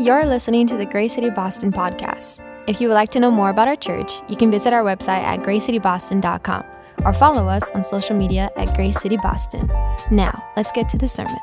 You're listening to the Grace City Boston podcast. If you would like to know more about our church, you can visit our website at gracecityboston.com or follow us on social media at Grace City Boston. Now, let's get to the sermon.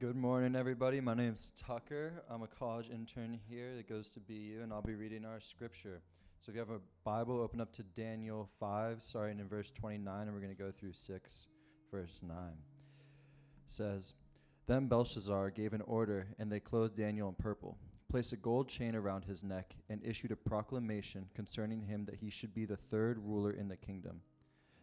Good morning, everybody. My name is Tucker. I'm a college intern here that goes to BU, and I'll be reading our scripture. So if you have a Bible, open up to Daniel 5, starting in verse 29, and we're going to go through 6, verse 9. It says, Then Belshazzar gave an order, and they clothed Daniel in purple, placed a gold chain around his neck, and issued a proclamation concerning him that he should be the third ruler in the kingdom.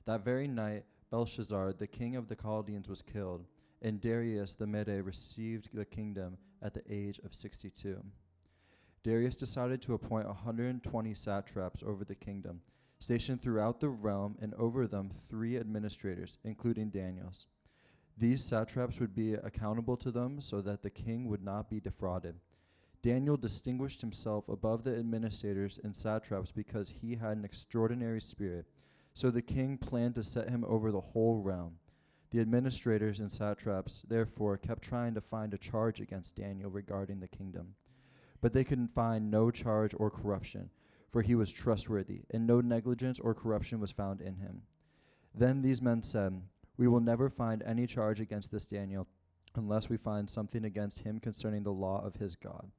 That very night, Belshazzar, the king of the Chaldeans, was killed, and Darius the Mede received the kingdom at the age of 62. Darius decided to appoint 120 satraps over the kingdom, stationed throughout the realm, and over them three administrators, including Daniel's. These satraps would be accountable to them so that the king would not be defrauded. Daniel distinguished himself above the administrators and satraps because he had an extraordinary spirit. So the king planned to set him over the whole realm. The administrators and satraps, therefore, kept trying to find a charge against Daniel regarding the kingdom. But they could find no charge or corruption, for he was trustworthy, and no negligence or corruption was found in him. Then these men said, We will never find any charge against this Daniel unless we find something against him concerning the law of his God.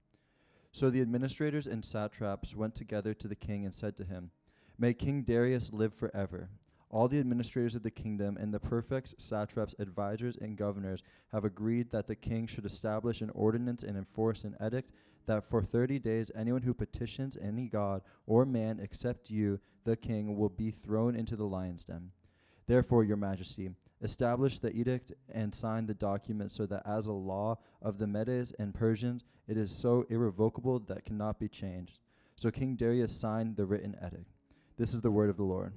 So the administrators and satraps went together to the king and said to him, May King Darius live forever. All the administrators of the kingdom and the prefects, satraps, advisers, and governors have agreed that the king should establish an ordinance and enforce an edict that for thirty days anyone who petitions any god or man except you, the king, will be thrown into the lion's den. Therefore, your majesty, establish the edict and sign the document so that as a law of the Medes and Persians, it is so irrevocable that cannot be changed. So King Darius signed the written edict. This is the word of the Lord.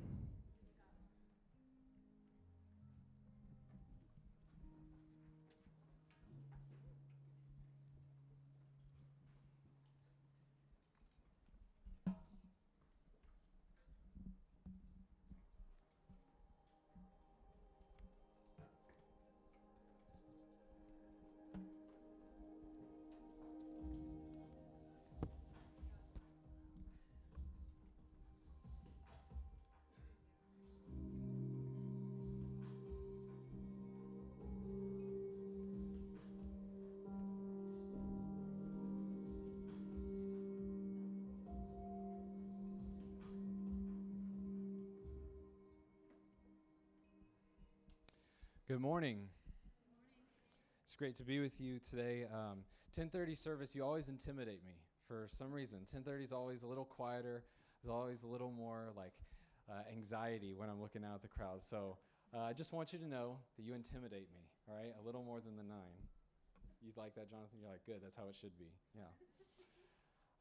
Good morning. It's great to be with you today. Um, 10:30 service, you always intimidate me for some reason. 10:30 is always a little quieter. There's always a little more like uh, anxiety when I'm looking out at the crowd. So uh, I just want you to know that you intimidate me. All right, a little more than the nine. You'd like that, Jonathan? You're like, good. That's how it should be. Yeah.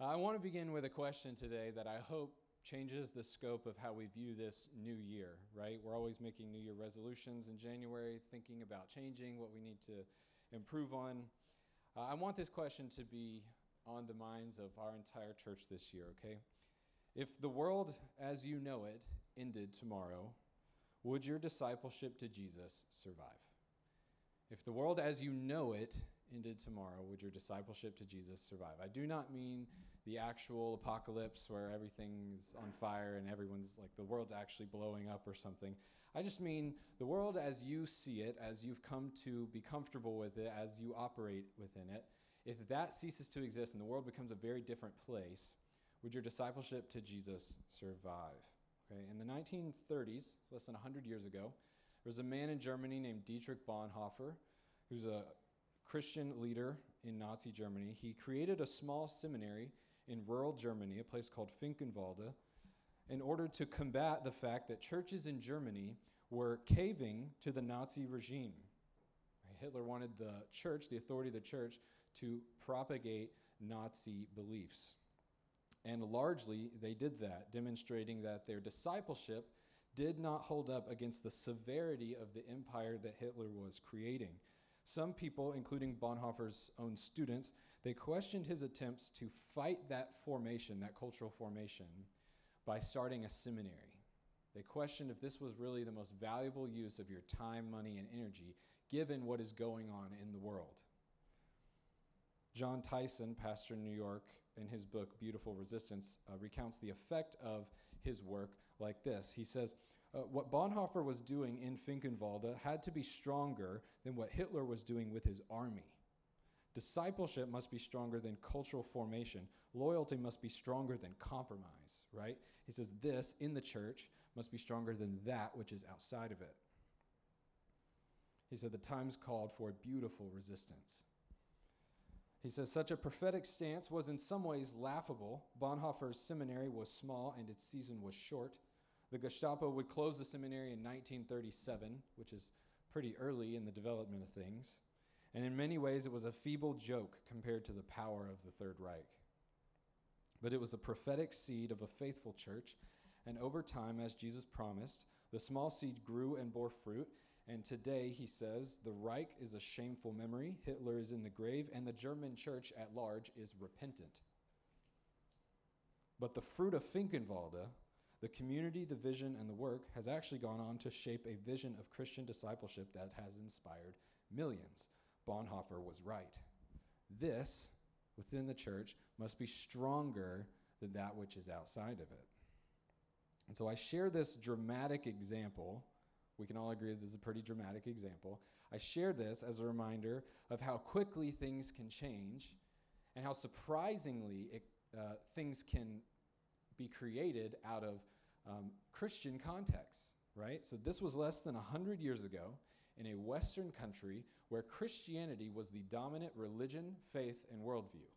Uh, I want to begin with a question today that I hope changes the scope of how we view this new year, right? We're always making New Year resolutions in January, thinking about changing what we need to improve on. Uh, I want this question to be on the minds of our entire church this year, okay? If the world as you know it ended tomorrow, would your discipleship to Jesus survive? If the world as you know it ended tomorrow, would your discipleship to Jesus survive? I do not mean the actual apocalypse where everything's on fire and everyone's like the world's actually blowing up or something. I just mean the world as you see it, as you've come to be comfortable with it, as you operate within it. If that ceases to exist and the world becomes a very different place, would your discipleship to Jesus survive? Okay, in the 1930s, less than 100 years ago, there was a man in Germany named Dietrich Bonhoeffer, who's a Christian leader in Nazi Germany. He created a small seminary in rural Germany, a place called Finkenwalde, in order to combat the fact that churches in Germany were caving to the Nazi regime. Hitler wanted the church, the authority of the church, to propagate Nazi beliefs. And largely, they did that, demonstrating that their discipleship did not hold up against the severity of the empire that Hitler was creating. Some people, including Bonhoeffer's own students, they questioned his attempts to fight that formation, that cultural formation, by starting a seminary. They questioned if this was really the most valuable use of your time, money, and energy given what is going on in the world. Jon Tyson, pastor in New York, in his book Beautiful Resistance, uh, recounts the effect of his work like this. He says, uh, What Bonhoeffer was doing in Finkenwalde had to be stronger than what Hitler was doing with his army. Discipleship must be stronger than cultural formation. Loyalty must be stronger than compromise, right? He says, This in the church must be stronger than that which is outside of it. He said, The times called for a beautiful resistance. He says, Such a prophetic stance was in some ways laughable. Bonhoeffer's seminary was small and its season was short. The Gestapo would close the seminary in 1937, which is pretty early in the development of things. And in many ways, it was a feeble joke compared to the power of the Third Reich. But it was a prophetic seed of a faithful church and over time, as Jesus promised, the small seed grew and bore fruit. And today, he says, the Reich is a shameful memory, Hitler is in the grave, and the German church at large is repentant. But the fruit of Finkenwalde, the community, the vision, and the work, has actually gone on to shape a vision of Christian discipleship that has inspired millions. Bonhoeffer was right. This, within the church, must be stronger than that which is outside of it. And so I share this dramatic example. We can all agree this is a pretty dramatic example. I share this as a reminder of how quickly things can change and how surprisingly it, uh, things can be created out of um, Christian contexts, right? So this was less than 100 years ago in a Western country where Christianity was the dominant religion, faith, and worldview.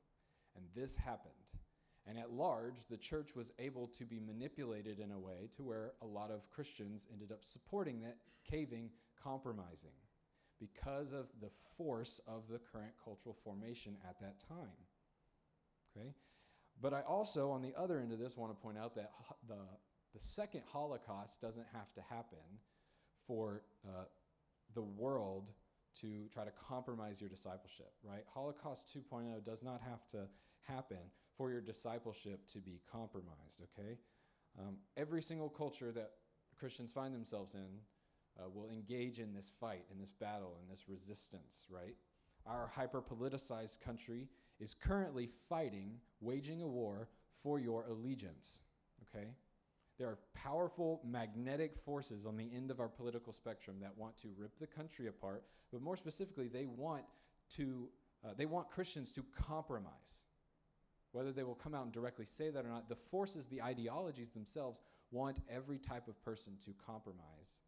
And this happened. And at large, the church was able to be manipulated in a way to where a lot of Christians ended up supporting that, caving, compromising because of the force of the current cultural formation at that time. Okay? But I also, on the other end of this, want to point out that the, the second Holocaust doesn't have to happen for uh, the world to try to compromise your discipleship, right? Holocaust 2.0 does not have to happen for your discipleship to be compromised, okay? Um, every single culture that Christians find themselves in uh, will engage in this fight, in this battle, in this resistance, right? Our hyper politicized country is currently fighting, waging a war for your allegiance, okay? There are powerful magnetic forces on the end of our political spectrum that want to rip the country apart, but more specifically, they want to uh, they want Christians to compromise. Whether they will come out and directly say that or not, the forces, the ideologies themselves want every type of person to compromise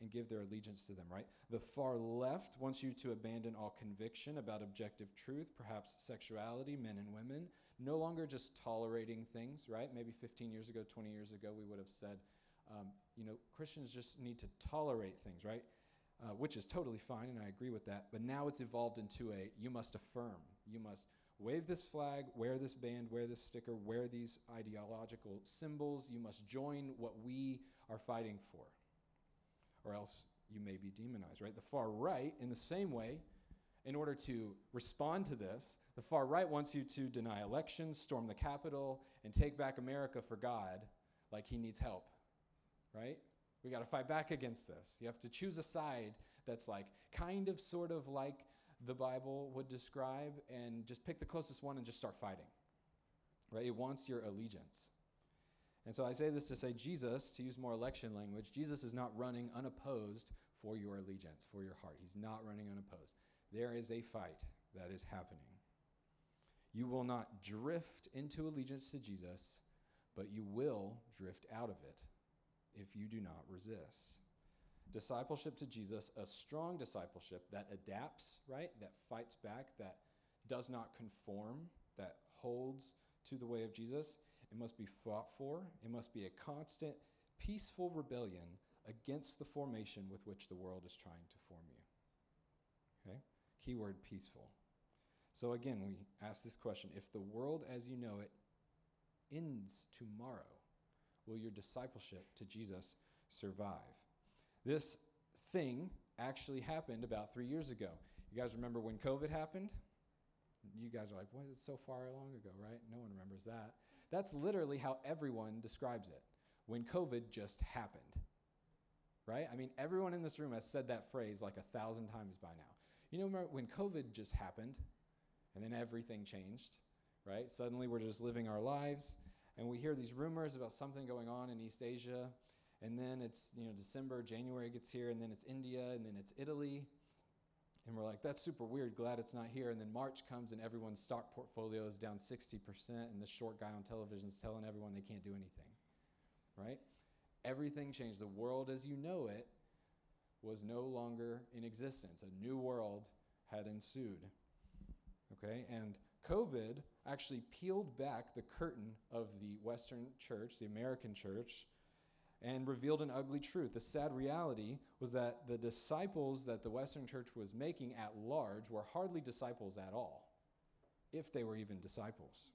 and give their allegiance to them, right? The far left wants you to abandon all conviction about objective truth, perhaps sexuality, men and women, no longer just tolerating things, right? Maybe 15 years ago, 20 years ago, we would have said, um, you know, Christians just need to tolerate things, right? Uh, which is totally fine, and I agree with that. But now it's evolved into a you must affirm, you must wave this flag, wear this band, wear this sticker, wear these ideological symbols. You must join what we are fighting for, or else you may be demonized, right? The far right, in the same way, in order to respond to this, the far right wants you to deny elections, storm the Capitol, and take back America for God like he needs help, right? We got to fight back against this. You have to choose a side that's like kind of sort of like the Bible would describe and just pick the closest one and just start fighting. Right? It wants your allegiance. And so I say this to say Jesus, to use more election language, Jesus is not running unopposed for your allegiance, for your heart. He's not running unopposed. There is a fight that is happening. You will not drift into allegiance to Jesus, but you will drift out of it if you do not resist discipleship to Jesus, a strong discipleship that adapts, right? That fights back, that does not conform, that holds to the way of Jesus. It must be fought for. It must be a constant, peaceful rebellion against the formation with which the world is trying to form you. Okay? Keyword peaceful. So again, we ask this question if the world as you know it ends tomorrow, will your discipleship to Jesus survive? This thing actually happened about three years ago. You guys remember when COVID happened? You guys are like, what is it so far long ago, right? No one remembers that. That's literally how everyone describes it. when COVID just happened. Right? I mean, everyone in this room has said that phrase like a thousand times by now. You know, when COVID just happened and then everything changed, right? Suddenly we're just living our lives and we hear these rumors about something going on in East Asia. And then it's, you know, December, January gets here, and then it's India, and then it's Italy. And we're like, that's super weird, glad it's not here. And then March comes, and everyone's stock portfolio is down 60%, and the short guy on television is telling everyone they can't do anything, right? Everything changed. The world as you know it was no longer in existence. A new world had ensued. Okay? And COVID actually peeled back the curtain of the Western church, the American church, and revealed an ugly truth. The sad reality was that the disciples that the Western church was making at large were hardly disciples at all, if they were even disciples.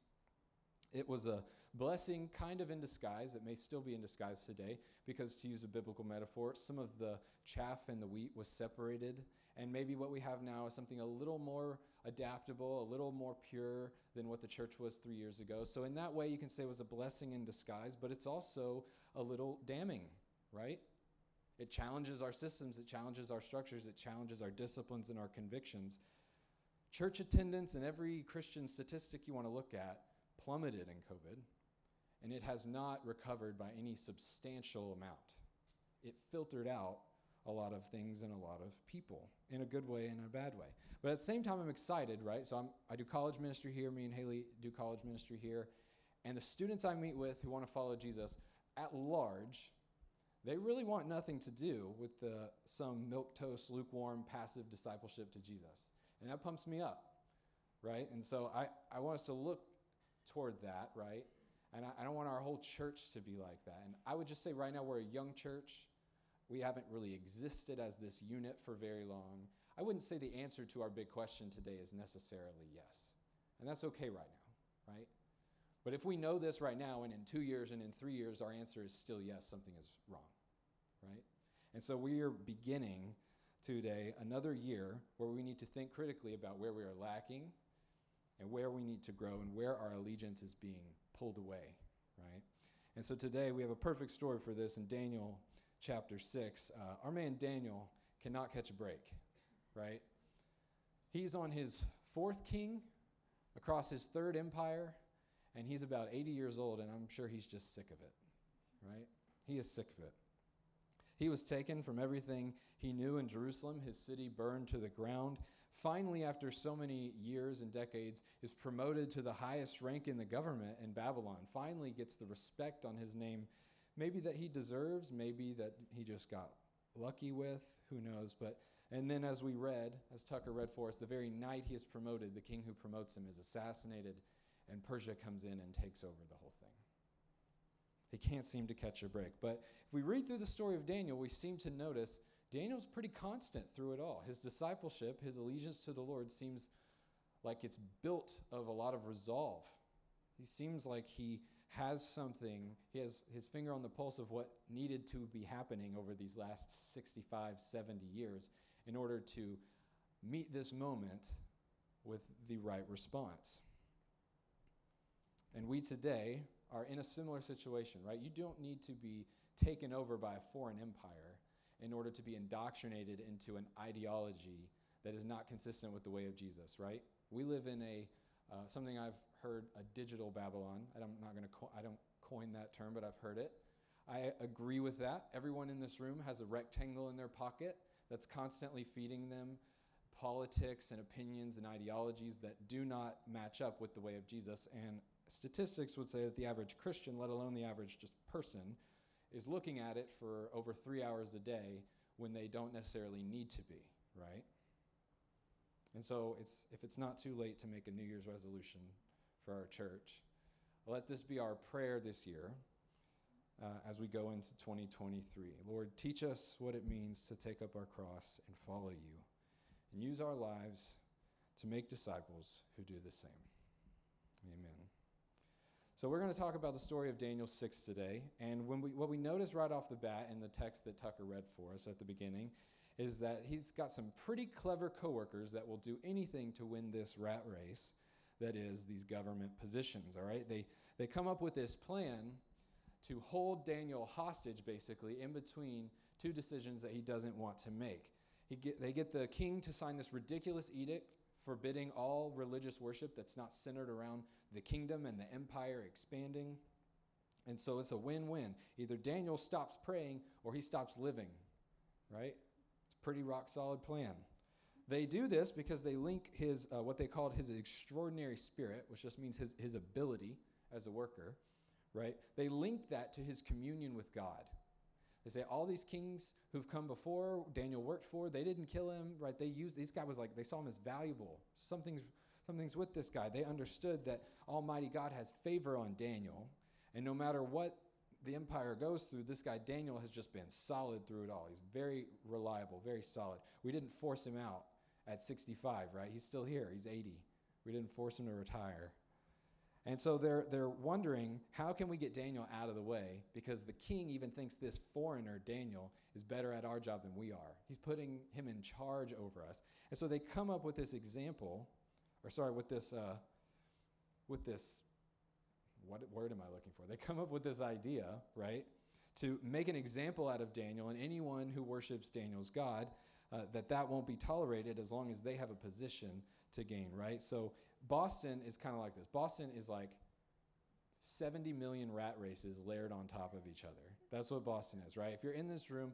It was a blessing kind of in disguise that may still be in disguise today, because to use a biblical metaphor, some of the chaff and the wheat was separated. And maybe what we have now is something a little more adaptable, a little more pure than what the church was three years ago. So, in that way, you can say it was a blessing in disguise, but it's also a little damning, right? It challenges our systems, it challenges our structures, it challenges our disciplines and our convictions. Church attendance and every Christian statistic you want to look at plummeted in COVID, and it has not recovered by any substantial amount. It filtered out a lot of things and a lot of people in a good way and a bad way. But at the same time, I'm excited, right? So I'm, I do college ministry here. Me and Haley do college ministry here. And the students I meet with who want to follow Jesus at large, they really want nothing to do with the, some milk toast, lukewarm, passive discipleship to Jesus. And that pumps me up, right? And so I, I want us to look toward that, right? And I, I don't want our whole church to be like that. And I would just say right now we're a young church. We haven't really existed as this unit for very long. I wouldn't say the answer to our big question today is necessarily yes. And that's okay right now, right? But if we know this right now, and in two years and in three years, our answer is still yes, something is wrong, right? And so we are beginning today another year where we need to think critically about where we are lacking and where we need to grow and where our allegiance is being pulled away, right? And so today we have a perfect story for this in Daniel chapter 6. Uh, our man Daniel cannot catch a break, right? He's on his fourth king across his third empire, and he's about 80 years old, and I'm sure he's just sick of it, right? He is sick of it. He was taken from everything he knew in Jerusalem, his city burned to the ground finally, after so many years and decades, is promoted to the highest rank in the government in Babylon, finally gets the respect on his name, maybe that he deserves, maybe that he just got lucky with, who knows. But and then as we read, as Tucker read for us, the very night he is promoted, the king who promotes him is assassinated, and Persia comes in and takes over the whole thing. He can't seem to catch a break. But if we read through the story of Daniel, we seem to notice Daniel's pretty constant through it all. His discipleship, his allegiance to the Lord seems like it's built of a lot of resolve. He seems like he has something, he has his finger on the pulse of what needed to be happening over these last 65, 70 years in order to meet this moment with the right response. And we today are in a similar situation, right? You don't need to be taken over by a foreign empire in order to be indoctrinated into an ideology that is not consistent with the way of Jesus, right? We live in a uh, something I've heard a digital Babylon. I'm not going to co- I don't coin that term, but I've heard it. I agree with that. Everyone in this room has a rectangle in their pocket that's constantly feeding them politics and opinions and ideologies that do not match up with the way of Jesus. And statistics would say that the average Christian, let alone the average just person, is looking at it for over three hours a day when they don't necessarily need to be, right? And so it's, if it's not too late to make a New Year's resolution for our church, let this be our prayer this year uh, as we go into 2023. Lord, teach us what it means to take up our cross and follow you, and use our lives to make disciples who do the same. Amen. So we're going to talk about the story of Daniel 6 today. And when we, what we notice right off the bat in the text that Tucker read for us at the beginning is that he's got some pretty clever coworkers that will do anything to win this rat race that is these government positions, all right? They, they come up with this plan to hold Daniel hostage, basically, in between two decisions that he doesn't want to make. He Get, they get the king to sign this ridiculous edict forbidding all religious worship that's not centered around the kingdom and the empire expanding. And so it's a win win. Either Daniel stops praying or he stops living, right? It's a pretty rock solid plan. They do this because they link his, uh, what they called his extraordinary spirit, which just means his, his ability as a worker, right? They link that to his communion with God. They say all these kings who've come before Daniel worked for, they didn't kill him, right? They used this guy was like they saw him as valuable. Something's something's with this guy. They understood that Almighty God has favor on Daniel, and no matter what the empire goes through, this guy Daniel has just been solid through it all. He's very reliable, very solid. We didn't force him out at 65, right? He's still here. He's 80. We didn't force him to retire. And so they're, they're wondering how can we get Daniel out of the way? Because the king even thinks this foreigner, Daniel, is better at our job than we are. He's putting him in charge over us. And so they come up with this example, or sorry, with this, uh, with this, what word am I looking for? They come up with this idea, right, to make an example out of Daniel and anyone who worships Daniel's God uh, that that won't be tolerated as long as they have a position to gain, right? So Boston is kind of like this. Boston is like 70 million rat races layered on top of each other. That's what Boston is, right? If you're in this room,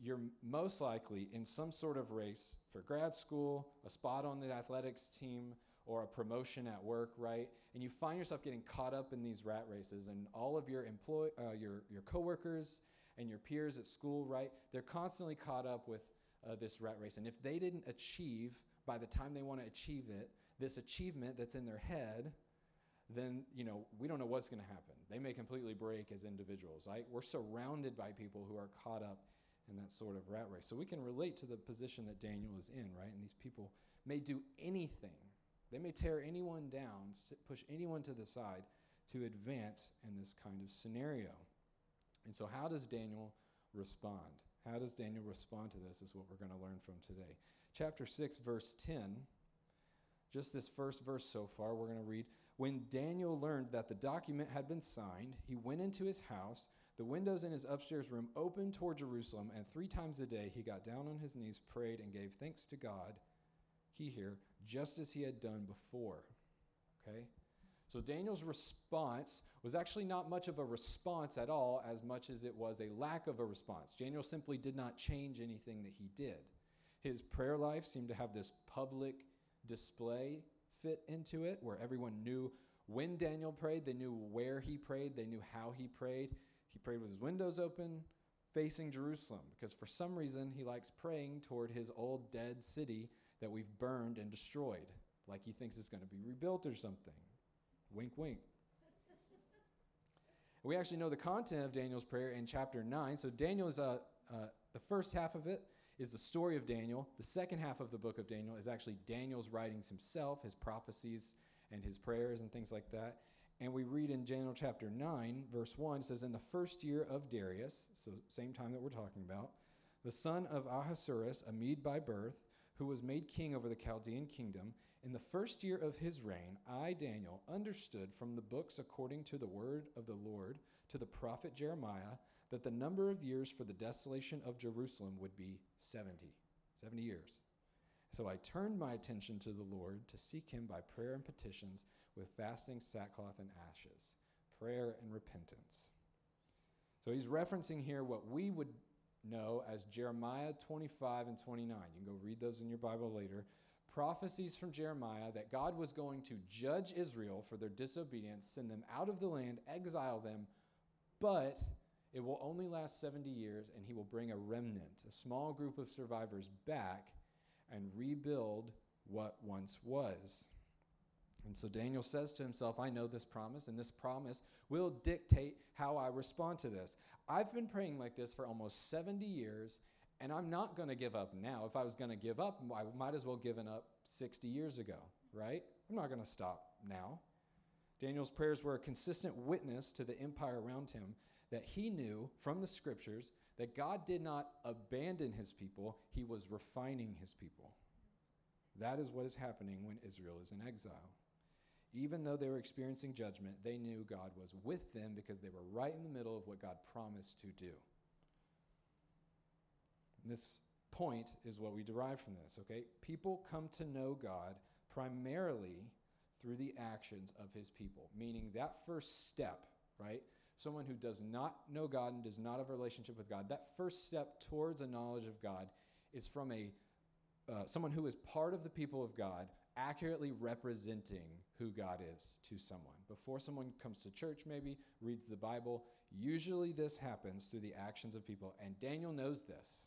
you're most likely in some sort of race for grad school, a spot on the athletics team, or a promotion at work, right? And you find yourself getting caught up in these rat races, and all of your employ, uh, your your coworkers and your peers at school, right? They're constantly caught up with uh, this rat race. And if they didn't achieve by the time they want to achieve it, this achievement that's in their head, then you know we don't know what's going to happen. They may completely break as individuals. Right? We're surrounded by people who are caught up in that sort of rat race. So we can relate to the position that Daniel is in, right? And these people may do anything. They may tear anyone down, push anyone to the side to advance in this kind of scenario. And so, how does Daniel respond? How does Daniel respond to this? Is what we're going to learn from today. Chapter 6, verse 10, just this first verse so far, we're going to read. When Daniel learned that the document had been signed, he went into his house. The windows in his upstairs room opened toward Jerusalem, and three times a day he got down on his knees, prayed, and gave thanks to God. Key here, just as he had done before. Okay? So Daniel's response was actually not much of a response at all, as much as it was a lack of a response. Daniel simply did not change anything that he did. His prayer life seemed to have this public display fit into it, where everyone knew when Daniel prayed, they knew where he prayed, they knew how he prayed. He prayed with his windows open, facing Jerusalem, because for some reason he likes praying toward his old dead city that we've burned and destroyed, like he thinks it's going to be rebuilt or something. Wink, wink. we actually know the content of Daniel's prayer in chapter 9. So, Daniel is uh, uh, the first half of it is the story of Daniel. The second half of the book of Daniel is actually Daniel's writings himself, his prophecies and his prayers and things like that. And we read in Daniel chapter 9, verse 1 says, In the first year of Darius, so same time that we're talking about, the son of Ahasuerus, a Mede by birth, who was made king over the Chaldean kingdom, in the first year of his reign, I, Daniel, understood from the books according to the word of the Lord to the prophet Jeremiah that the number of years for the desolation of Jerusalem would be 70. 70 years. So I turned my attention to the Lord to seek him by prayer and petitions with fasting, sackcloth, and ashes, prayer and repentance. So he's referencing here what we would know as Jeremiah 25 and 29. You can go read those in your Bible later prophecies from Jeremiah that God was going to judge Israel for their disobedience, send them out of the land, exile them, but it will only last 70 years, and he will bring a remnant, a small group of survivors back and rebuild what once was. And so Daniel says to himself, I know this promise, and this promise will dictate how I respond to this. I've been praying like this for almost 70 years, and I'm not going to give up now. If I was going to give up, I might as well given up 60 years ago, right? I'm not going to stop now. Daniel's prayers were a consistent witness to the empire around him that he knew from the scriptures that God did not abandon his people, he was refining his people. That is what is happening when Israel is in exile. Even though they were experiencing judgment, they knew God was with them because they were right in the middle of what God promised to do. And this point is what we derive from this, okay? People come to know God primarily through the actions of his people, meaning that first step, right? Someone who does not know God and does not have a relationship with God, that first step towards a knowledge of God is from a uh, someone who is part of the people of God, accurately representing who God is to someone. Before someone comes to church, maybe reads the Bible, usually this happens through the actions of people, and Daniel knows this.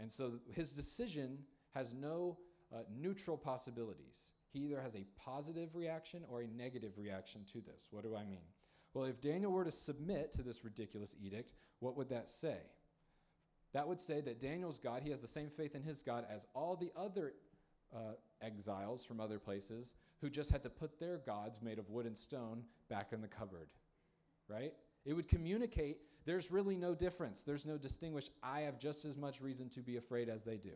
And so his decision has no uh, neutral possibilities. He either has a positive reaction or a negative reaction to this. What do I mean? Well, if Daniel were to submit to this ridiculous edict, what would that say? That would say that Daniel's God, he has the same faith in his God as all the other uh, exiles from other places who just had to put their gods made of wood and stone back in the cupboard, right? It would communicate there's really no difference. There's no distinguish. I have just as much reason to be afraid as they do.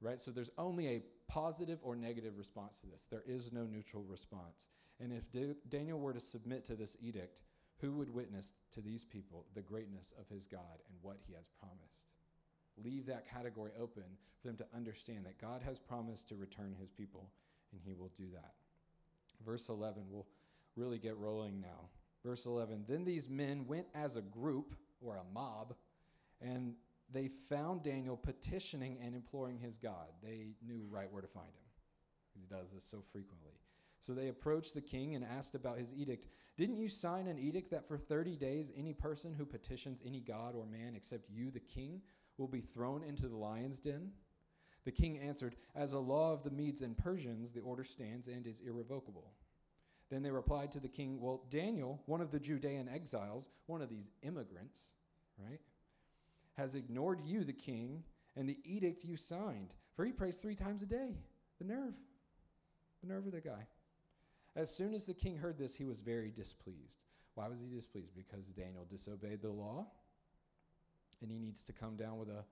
Right? So there's only a positive or negative response to this. There is no neutral response. And if D- Daniel were to submit to this edict, who would witness to these people the greatness of his God and what he has promised? Leave that category open for them to understand that God has promised to return his people, and he will do that. Verse 11, we'll really get rolling now. Verse 11 Then these men went as a group or a mob, and they found Daniel petitioning and imploring his God. They knew right where to find him because he does this so frequently. So they approached the king and asked about his edict. Didn't you sign an edict that for 30 days any person who petitions any god or man except you, the king, will be thrown into the lion's den? The king answered, As a law of the Medes and Persians, the order stands and is irrevocable. Then they replied to the king, Well, Daniel, one of the Judean exiles, one of these immigrants, right, has ignored you, the king, and the edict you signed, for he prays three times a day. The nerve. The nerve of the guy. As soon as the king heard this, he was very displeased. Why was he displeased? Because Daniel disobeyed the law and he needs to come down with a,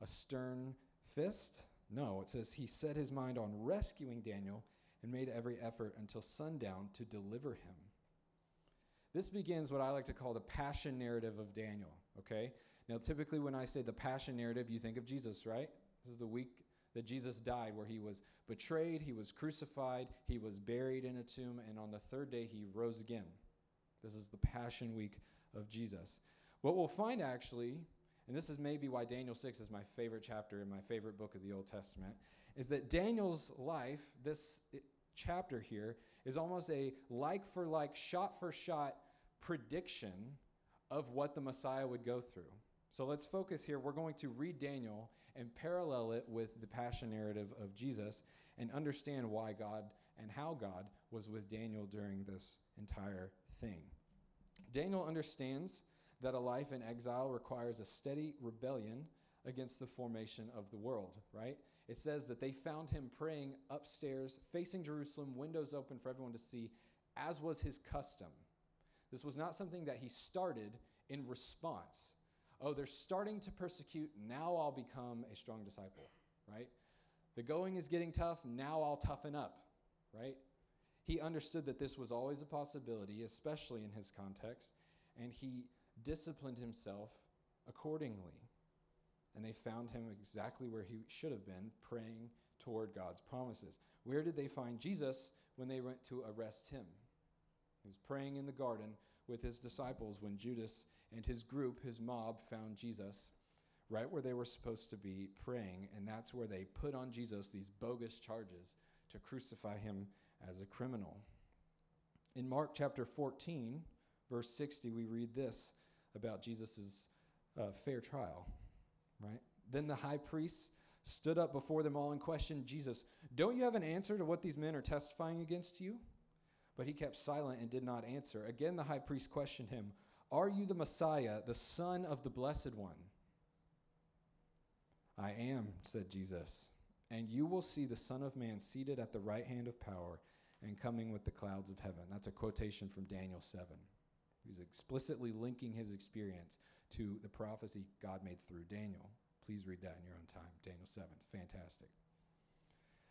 a stern fist? No, it says he set his mind on rescuing Daniel and made every effort until sundown to deliver him. This begins what I like to call the passion narrative of Daniel, okay? Now, typically, when I say the passion narrative, you think of Jesus, right? This is the week that Jesus died, where he was betrayed, he was crucified, he was buried in a tomb, and on the third day he rose again. This is the Passion Week of Jesus. What we'll find actually, and this is maybe why Daniel 6 is my favorite chapter in my favorite book of the Old Testament, is that Daniel's life, this chapter here, is almost a like for like, shot for shot prediction of what the Messiah would go through. So let's focus here. We're going to read Daniel and parallel it with the passion narrative of Jesus and understand why God and how God was with Daniel during this entire thing. Daniel understands that a life in exile requires a steady rebellion against the formation of the world, right? It says that they found him praying upstairs, facing Jerusalem, windows open for everyone to see, as was his custom. This was not something that he started in response oh, they're starting to persecute, now I'll become a strong disciple, right? The going is getting tough, now I'll toughen up, right? He understood that this was always a possibility, especially in his context, and he disciplined himself accordingly. And they found him exactly where he should have been, praying toward God's promises. Where did they find Jesus when they went to arrest him? He was praying in the garden with his disciples when Judas and his group, his mob, found Jesus right where they were supposed to be praying, and that's where they put on Jesus these bogus charges to crucify him as a criminal. In Mark chapter 14, verse 60, we read this about Jesus' uh, fair trial, right? Then the high priest stood up before them all and questioned Jesus, Don't you have an answer to what these men are testifying against you? But he kept silent and did not answer. Again, the high priest questioned him, are you the Messiah, the Son of the Blessed One? I am, said Jesus. And you will see the Son of Man seated at the right hand of power and coming with the clouds of heaven. That's a quotation from Daniel 7. He's explicitly linking his experience to the prophecy God made through Daniel. Please read that in your own time. Daniel 7. Fantastic.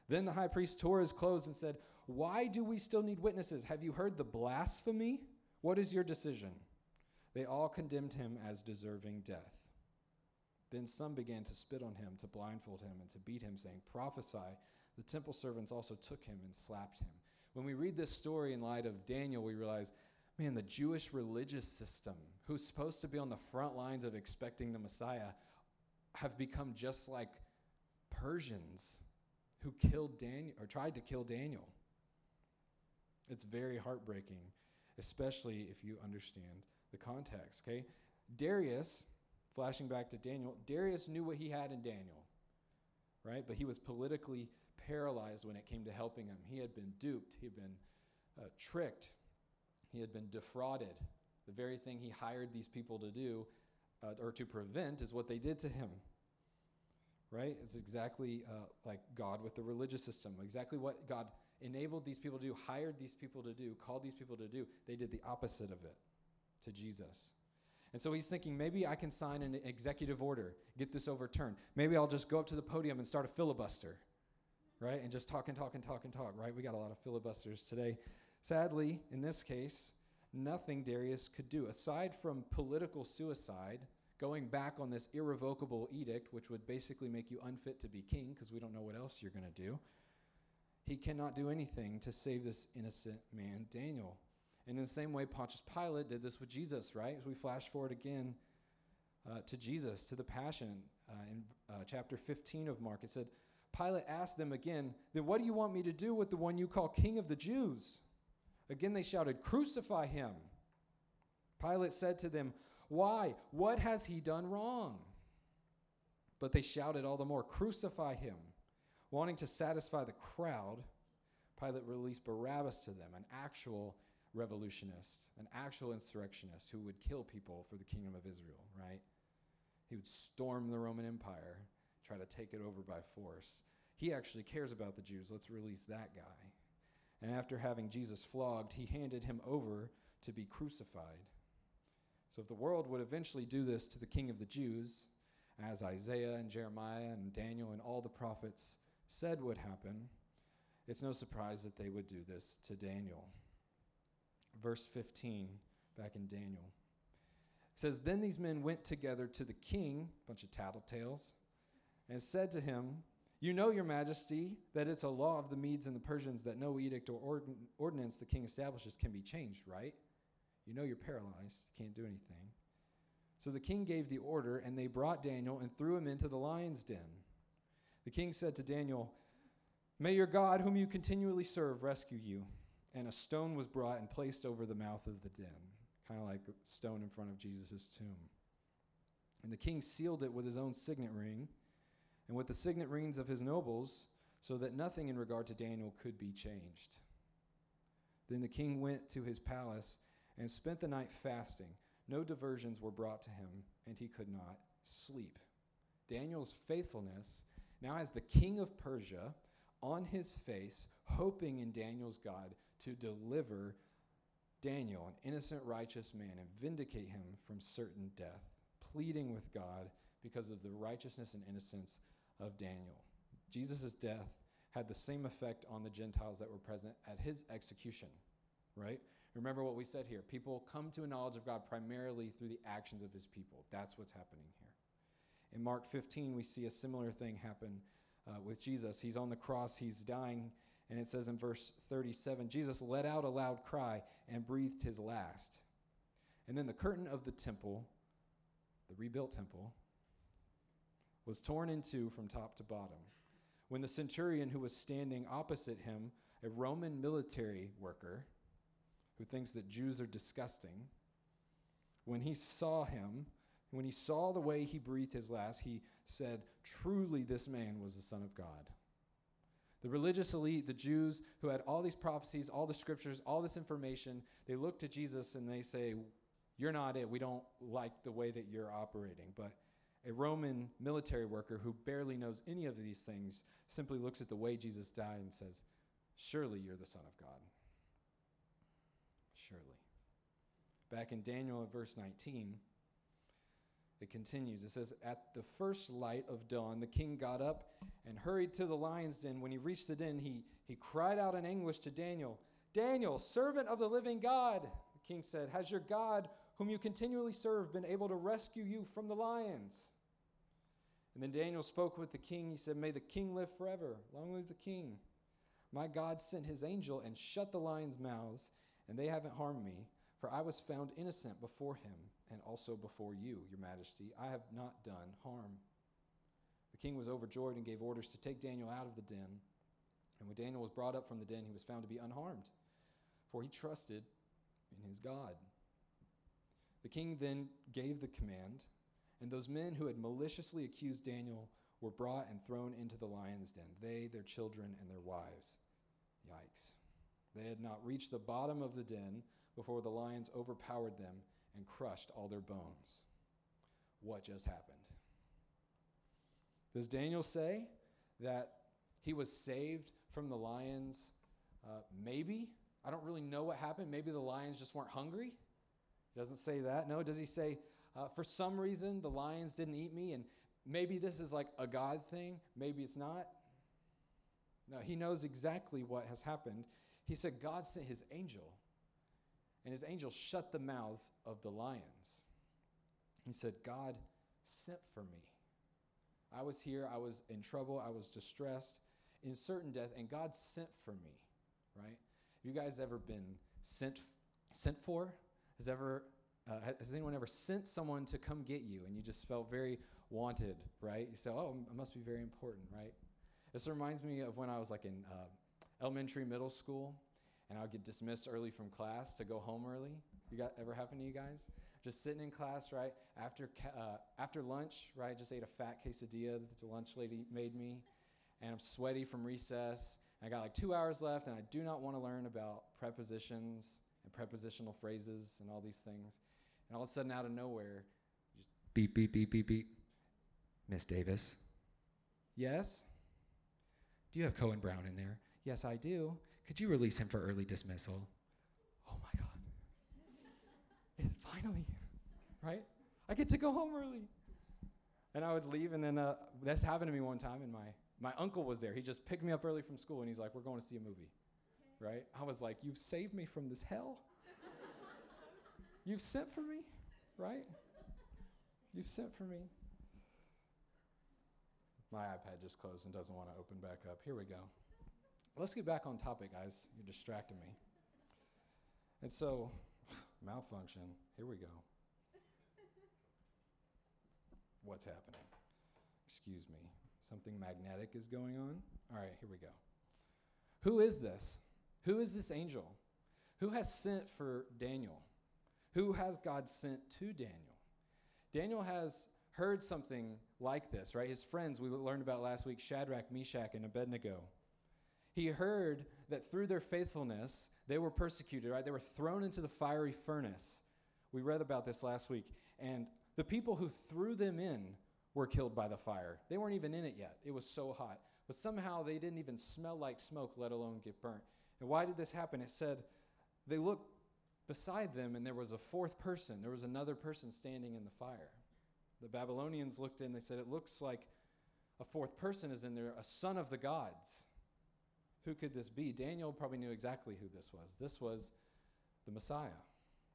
Then the high priest tore his clothes and said, Why do we still need witnesses? Have you heard the blasphemy? What is your decision? They all condemned him as deserving death. Then some began to spit on him, to blindfold him, and to beat him, saying, Prophesy. The temple servants also took him and slapped him. When we read this story in light of Daniel, we realize, man, the Jewish religious system, who's supposed to be on the front lines of expecting the Messiah, have become just like Persians who killed Daniel or tried to kill Daniel. It's very heartbreaking, especially if you understand the context, okay? Darius, flashing back to Daniel, Darius knew what he had in Daniel, right? But he was politically paralyzed when it came to helping him. He had been duped, he had been uh, tricked, he had been defrauded. The very thing he hired these people to do uh, or to prevent is what they did to him right? It's exactly uh, like God with the religious system, exactly what God enabled these people to do, hired these people to do, called these people to do. They did the opposite of it to Jesus. And so he's thinking, maybe I can sign an executive order, get this overturned. Maybe I'll just go up to the podium and start a filibuster, right? And just talk and talk and talk and talk, right? We got a lot of filibusters today. Sadly, in this case, nothing Darius could do. Aside from political suicide, going back on this irrevocable edict, which would basically make you unfit to be king because we don't know what else you're going to do. He cannot do anything to save this innocent man, Daniel. And in the same way, Pontius Pilate did this with Jesus, right? As we flash forward again uh, to Jesus, to the Passion uh, in uh, chapter 15 of Mark, it said, Pilate asked them again, Then what do you want me to do with the one you call king of the Jews? Again they shouted, Crucify him. Pilate said to them, why? What has he done wrong? But they shouted all the more, Crucify him. Wanting to satisfy the crowd, Pilate released Barabbas to them, an actual revolutionist, an actual insurrectionist who would kill people for the kingdom of Israel, right? He would storm the Roman Empire, try to take it over by force. He actually cares about the Jews. Let's release that guy. And after having Jesus flogged, he handed him over to be crucified. So if the world would eventually do this to the king of the Jews, as Isaiah and Jeremiah and Daniel and all the prophets said would happen, it's no surprise that they would do this to Daniel. Verse 15, back in Daniel. It says, Then these men went together to the king, a bunch of tattletales, and said to him, You know, your majesty, that it's a law of the Medes and the Persians that no edict or ordin- ordinance the king establishes can be changed, right? You know you're paralyzed, you can't do anything. So the king gave the order, and they brought Daniel and threw him into the lion's den. The king said to Daniel, May your God, whom you continually serve, rescue you. And a stone was brought and placed over the mouth of the den, kind of like a stone in front of Jesus' tomb. And the king sealed it with his own signet ring and with the signet rings of his nobles, so that nothing in regard to Daniel could be changed. Then the king went to his palace and spent the night fasting. No diversions were brought to him, and he could not sleep. Daniel's faithfulness now has the king of Persia on his face, hoping in Daniel's God to deliver Daniel, an innocent, righteous man, and vindicate him from certain death, pleading with God because of the righteousness and innocence of Daniel. Jesus' death had the same effect on the Gentiles that were present at his execution, right? Remember what we said here. People come to a knowledge of God primarily through the actions of his people. That's what's happening here. In Mark 15, we see a similar thing happen uh, with Jesus. He's on the cross, he's dying, and it says in verse 37 Jesus let out a loud cry and breathed his last. And then the curtain of the temple, the rebuilt temple, was torn in two from top to bottom. When the centurion who was standing opposite him, a Roman military worker, who thinks that Jews are disgusting, when he saw him, when he saw the way he breathed his last, he said, Truly, this man was the Son of God. The religious elite, the Jews who had all these prophecies, all the scriptures, all this information, they look to Jesus and they say, You're not it. We don't like the way that you're operating. But a Roman military worker who barely knows any of these things simply looks at the way Jesus died and says, Surely you're the Son of God surely. Back in Daniel at verse 19, It continues. It says, At the first light of dawn, the king got up and hurried to the lion's den. When he reached the den, he, he cried out in anguish to Daniel, Daniel, servant of the living God. The king said, Has your God, whom you continually serve, been able to rescue you from the lions? And then Daniel spoke with the king. He said, May the king live forever. Long live the king. My God sent his angel and shut the lions' mouths, and they haven't harmed me, for I was found innocent before him and also before you, your majesty. I have not done harm. The king was overjoyed and gave orders to take Daniel out of the den. And when Daniel was brought up from the den, he was found to be unharmed, for he trusted in his God. The king then gave the command, and those men who had maliciously accused Daniel were brought and thrown into the lion's den, they, their children, and their wives. Yikes. They had not reached the bottom of the den before the lions overpowered them and crushed all their bones. What just happened? Does Daniel say that he was saved from the lions? Uh, maybe. I don't really know what happened. Maybe the lions just weren't hungry. He doesn't say that. No. Does he say, uh, for some reason, the lions didn't eat me, and maybe this is like a God thing? Maybe it's not. No, he knows exactly what has happened. He said, God sent his angel and his angel shut the mouths of the lions. He said, God sent for me. I was here, I was in trouble, I was distressed, in certain death, and God sent for me, right? Have you guys ever been sent, sent for? Has, ever, uh, has anyone ever sent someone to come get you and you just felt very wanted, right? You say, oh, it must be very important, right? This reminds me of when I was like in uh, elementary, middle school and I'll get dismissed early from class to go home early. You got ever happen to you guys? Just sitting in class, right after uh, after lunch, right? Just ate a fat quesadilla that the lunch lady made me, and I'm sweaty from recess. I got like two hours left, and I do not want to learn about prepositions and prepositional phrases and all these things. And all of a sudden, out of nowhere, beep beep beep beep beep. Miss Davis. Yes. Do you have Cohen Brown in there? Yes, I do. Could you release him for early dismissal? Oh my God. It's finally, right? I get to go home early. And I would leave, and then uh, this happened to me one time, and my, my uncle was there. He just picked me up early from school, and he's like, We're going to see a movie, right? I was like, You've saved me from this hell. You've sent for me, right? You've sent for me. My iPad just closed and doesn't want to open back up. Here we go. Let's get back on topic, guys. You're distracting me. And so, malfunction. Here we go. What's happening? Excuse me. Something magnetic is going on? All right, here we go. Who is this? Who is this angel? Who has sent for Daniel? Who has God sent to Daniel? Daniel has heard something like this, right? His friends, we learned about last week Shadrach, Meshach, and Abednego he heard that through their faithfulness, they were persecuted, right? They were thrown into the fiery furnace. We read about this last week. And the people who threw them in were killed by the fire. They weren't even in it yet, it was so hot. But somehow they didn't even smell like smoke, let alone get burnt. And why did this happen? It said they looked beside them and there was a fourth person. There was another person standing in the fire. The Babylonians looked in, they said, It looks like a fourth person is in there, a son of the gods. Who could this be? Daniel probably knew exactly who this was. This was the Messiah.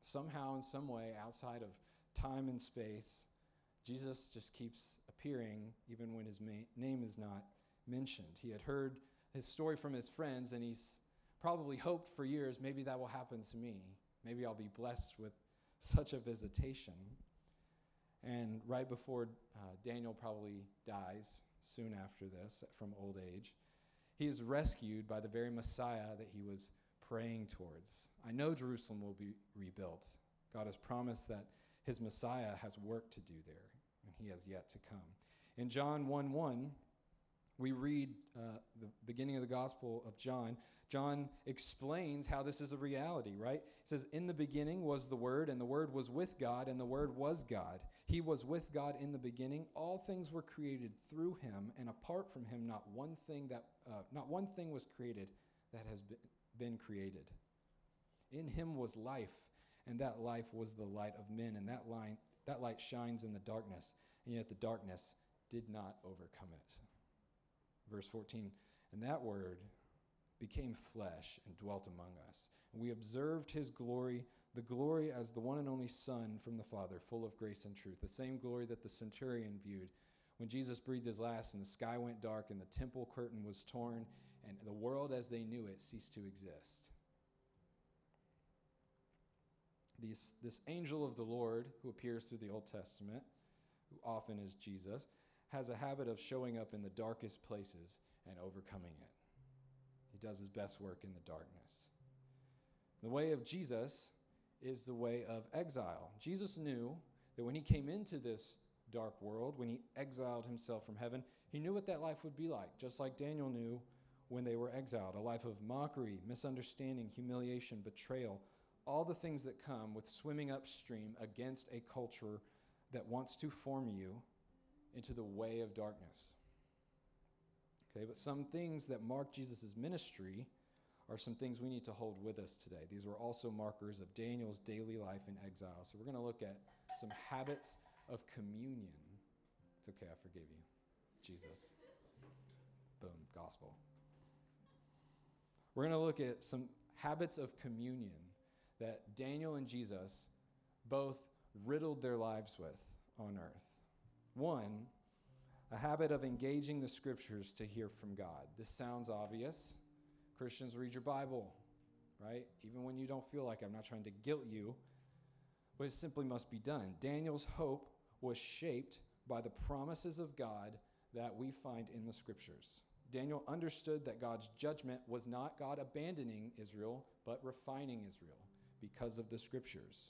Somehow, in some way, outside of time and space, Jesus just keeps appearing even when his ma- name is not mentioned. He had heard his story from his friends, and he's probably hoped for years maybe that will happen to me. Maybe I'll be blessed with such a visitation. And right before uh, Daniel probably dies, soon after this, from old age, he is rescued by the very Messiah that he was praying towards. I know Jerusalem will be rebuilt. God has promised that his Messiah has work to do there, and he has yet to come. In John 1 1, we read uh, the beginning of the Gospel of John. John explains how this is a reality, right? He says, In the beginning was the Word, and the Word was with God, and the Word was God. He was with God in the beginning. All things were created through him, and apart from him, not one thing that uh, not one thing was created that has been created. In him was life, and that life was the light of men, and that line, That light shines in the darkness, and yet the darkness did not overcome it. Verse 14, and that word became flesh and dwelt among us. And we observed his glory, the glory as the one and only Son from the Father, full of grace and truth, the same glory that the centurion viewed when Jesus breathed his last and the sky went dark and the temple curtain was torn and the world as they knew it ceased to exist. This, this angel of the Lord, who appears through the Old Testament, who often is Jesus, has a habit of showing up in the darkest places and overcoming it. He does his best work in the darkness. The way of Jesus is the way of exile. Jesus knew that when he came into this dark world, when he exiled himself from heaven, he knew what that life would be like, just like Daniel knew when they were exiled a life of mockery, misunderstanding, humiliation, betrayal, all the things that come with swimming upstream against a culture that wants to form you into the way of darkness. Okay, but some things that mark Jesus' ministry are some things we need to hold with us today. These were also markers of Daniel's daily life in exile. So we're going to look at some habits of communion. It's okay, I forgive you. Jesus. Boom, gospel. We're going to look at some habits of communion that Daniel and Jesus both riddled their lives with on earth. One, a habit of engaging the scriptures to hear from God. This sounds obvious. Christians, read your Bible, right? Even when you don't feel like I'm not trying to guilt you, but it simply must be done. Daniel's hope was shaped by the promises of God that we find in the scriptures. Daniel understood that God's judgment was not God abandoning Israel, but refining Israel because of the scriptures.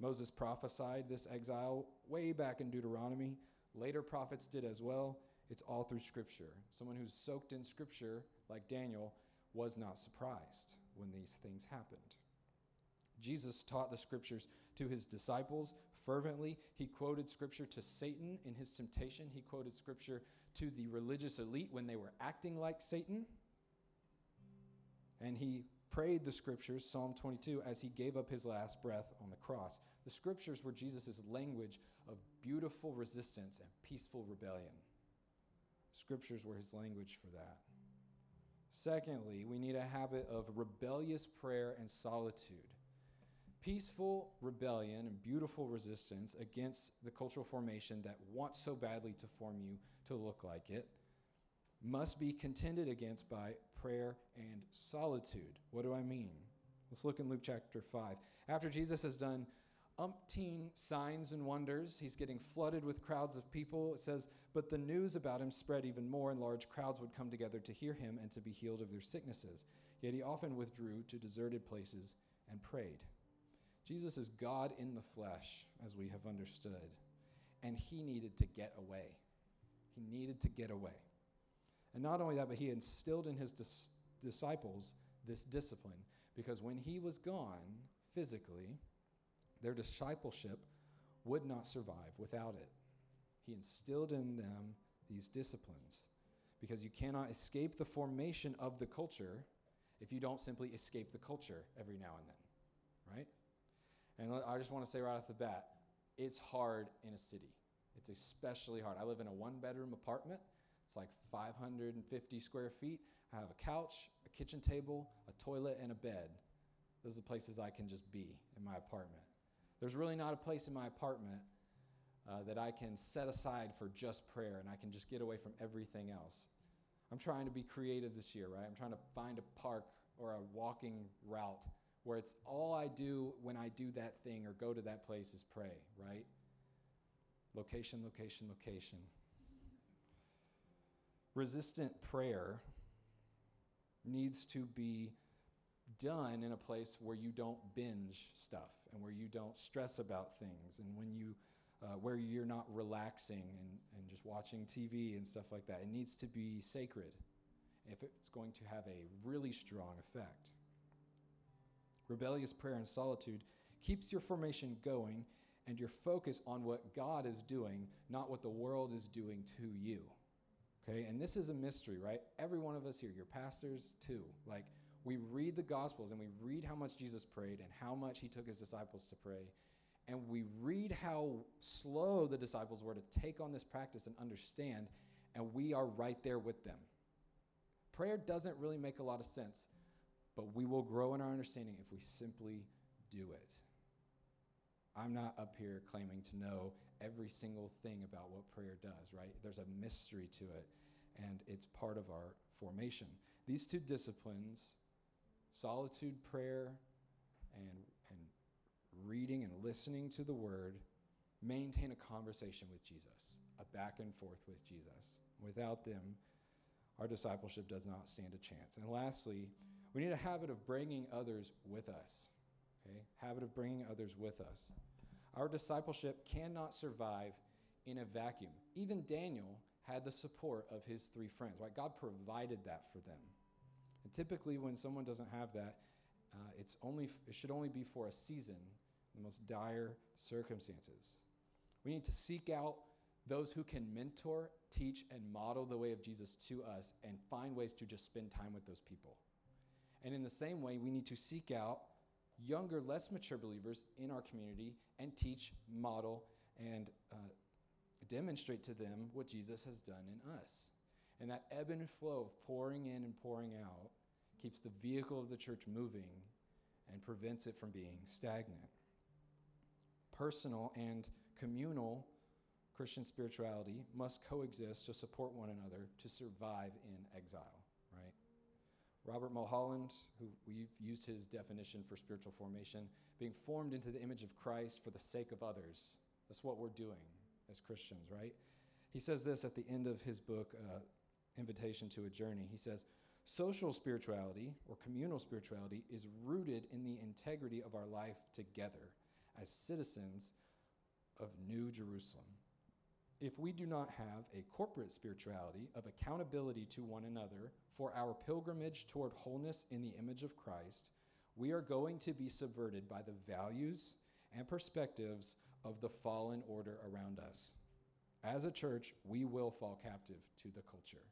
Moses prophesied this exile way back in Deuteronomy. Later prophets did as well. It's all through scripture. Someone who's soaked in scripture, like Daniel, was not surprised when these things happened. Jesus taught the scriptures to his disciples fervently. He quoted scripture to Satan in his temptation. He quoted scripture to the religious elite when they were acting like Satan. And he prayed the scriptures, Psalm 22, as he gave up his last breath on the cross. The scriptures were Jesus' language of beautiful resistance and peaceful rebellion. Scriptures were his language for that. Secondly, we need a habit of rebellious prayer and solitude. Peaceful rebellion and beautiful resistance against the cultural formation that wants so badly to form you to look like it must be contended against by prayer and solitude. What do I mean? Let's look in Luke chapter 5. After Jesus has done umpteen signs and wonders. He's getting flooded with crowds of people. It says, But the news about him spread even more, and large crowds would come together to hear him and to be healed of their sicknesses. Yet he often withdrew to deserted places and prayed. Jesus is God in the flesh, as we have understood, and he needed to get away. He needed to get away. And not only that, but he instilled in his dis- disciples this discipline because when he was gone physically, their discipleship would not survive without it. He instilled in them these disciplines because you cannot escape the formation of the culture if you don't simply escape the culture every now and then, right? And I just want to say right off the bat, it's hard in a city. It's especially hard. I live in a one bedroom apartment. It's like 550 square feet. I have a couch, a kitchen table, a toilet, and a bed. Those are the places I can just be in my apartment. There's really not a place in my apartment uh, that I can set aside for just prayer and I can just get away from everything else. I'm trying to be creative this year, right? I'm trying to find a park or a walking route where it's all I do when I do that thing or go to that place is pray, right? Location, location, location. Resistant prayer needs to be done in a place where you don't binge stuff and where you don't stress about things and when you uh, where you're not relaxing and, and just watching TV and stuff like that. It needs to be sacred if it's going to have a really strong effect. Rebellious prayer and solitude keeps your formation going and your focus on what God is doing, not what the world is doing to you. Okay? And this is a mystery, right? Every one of us here, your pastors too. Like, we read the Gospels and we read how much Jesus prayed and how much he took his disciples to pray. and we read how slow the disciples were to take on this practice and understand, and we are right there with them. Prayer doesn't really make a lot of sense, but we will grow in our understanding if we simply do it. I'm not up here claiming to know every single thing about what prayer does, right? There's a mystery to it, and it's part of our formation. These two disciplines, solitude prayer and, and reading and listening to the word, maintain a conversation with Jesus, a back and forth with Jesus. Without them, our discipleship does not stand a chance. And lastly, we need a habit of bringing others with us. Okay? Habit of bringing others with us. Our discipleship cannot survive in a vacuum. Even Daniel had the support of his three friends, right? God provided that for them. And typically, when someone doesn't have that, uh, it's only, it should only be for a season, the most dire circumstances. We need to seek out those who can mentor, teach, and model the way of Jesus to us and find ways to just spend time with those people. And in the same way, we need to seek out younger, less mature believers in our community and teach, model, and uh, demonstrate to them what Jesus has done in us. And that ebb and flow of pouring in and pouring out keeps the vehicle of the church moving and prevents it from being stagnant. Personal and communal Christian spirituality must coexist to support one another to survive in exile, right? Robert Mulholland, who we've used his definition for spiritual formation, being formed into the image of Christ for the sake of others. That's what we're doing as Christians, right? He says this at the end of his book, uh, Invitation to a Journey. He says, Social spirituality or communal spirituality is rooted in the integrity of our life together as citizens of New Jerusalem. If we do not have a corporate spirituality of accountability to one another for our pilgrimage toward wholeness in the image of Christ, we are going to be subverted by the values and perspectives of the fallen order around us. As a church, we will fall captive to the culture.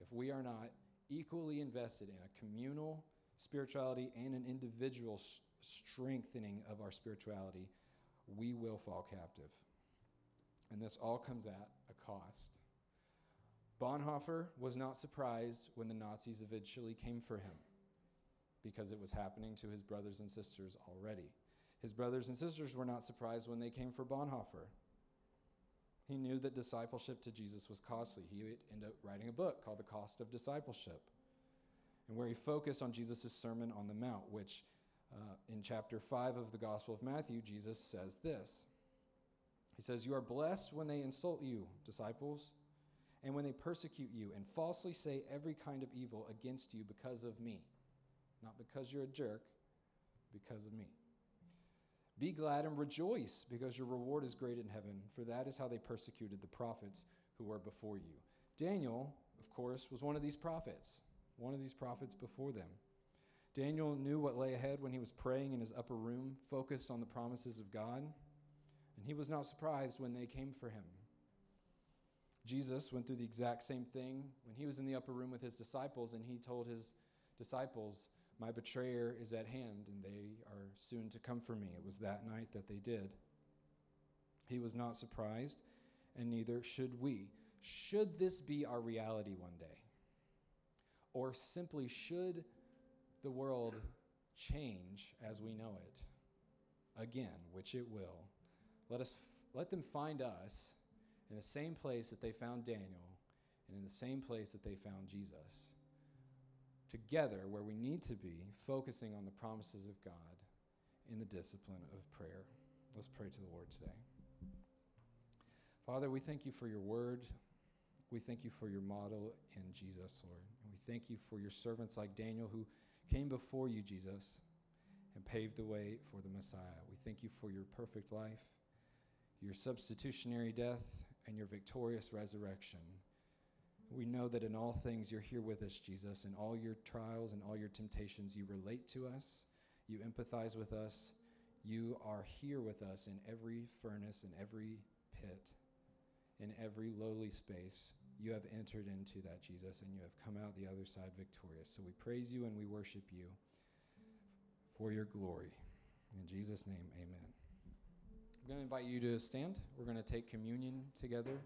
If we are not equally invested in a communal spirituality and an individual s- strengthening of our spirituality, we will fall captive. And this all comes at a cost. Bonhoeffer was not surprised when the Nazis eventually came for him because it was happening to his brothers and sisters already. His brothers and sisters were not surprised when they came for Bonhoeffer. He knew that discipleship to Jesus was costly. He ended up writing a book called The Cost of Discipleship, and where he focused on Jesus' Sermon on the Mount, which uh, in chapter 5 of the Gospel of Matthew, Jesus says this. He says, You are blessed when they insult you, disciples, and when they persecute you and falsely say every kind of evil against you because of me. Not because you're a jerk, because of me. Be glad and rejoice, because your reward is great in heaven, for that is how they persecuted the prophets who were before you. Daniel, of course, was one of these prophets, one of these prophets before them. Daniel knew what lay ahead when he was praying in his upper room, focused on the promises of God, and he was not surprised when they came for him. Jesus went through the exact same thing when he was in the upper room with his disciples, and he told his disciples, my betrayer is at hand, and they are soon to come for me. It was that night that they did. He was not surprised, and neither should we. Should this be our reality one day? Or simply, should the world change as we know it? Again, which it will. Let, us, let them find us in the same place that they found Daniel, and in the same place that they found Jesus together where we need to be, focusing on the promises of God in the discipline of prayer. Let's pray to the Lord today. Father, we thank you for your word. We thank you for your model in Jesus, Lord. And we thank you for your servants like Daniel who came before you, Jesus, and paved the way for the Messiah. We thank you for your perfect life, your substitutionary death, and your victorious resurrection. We know that in all things you're here with us, Jesus. In all your trials and all your temptations, you relate to us, you empathize with us, you are here with us in every furnace, in every pit, in every lowly space. You have entered into that, Jesus, and you have come out the other side victorious. So we praise you and we worship you for your glory. In Jesus' name, amen. I'm going to invite you to stand. We're going to take communion together.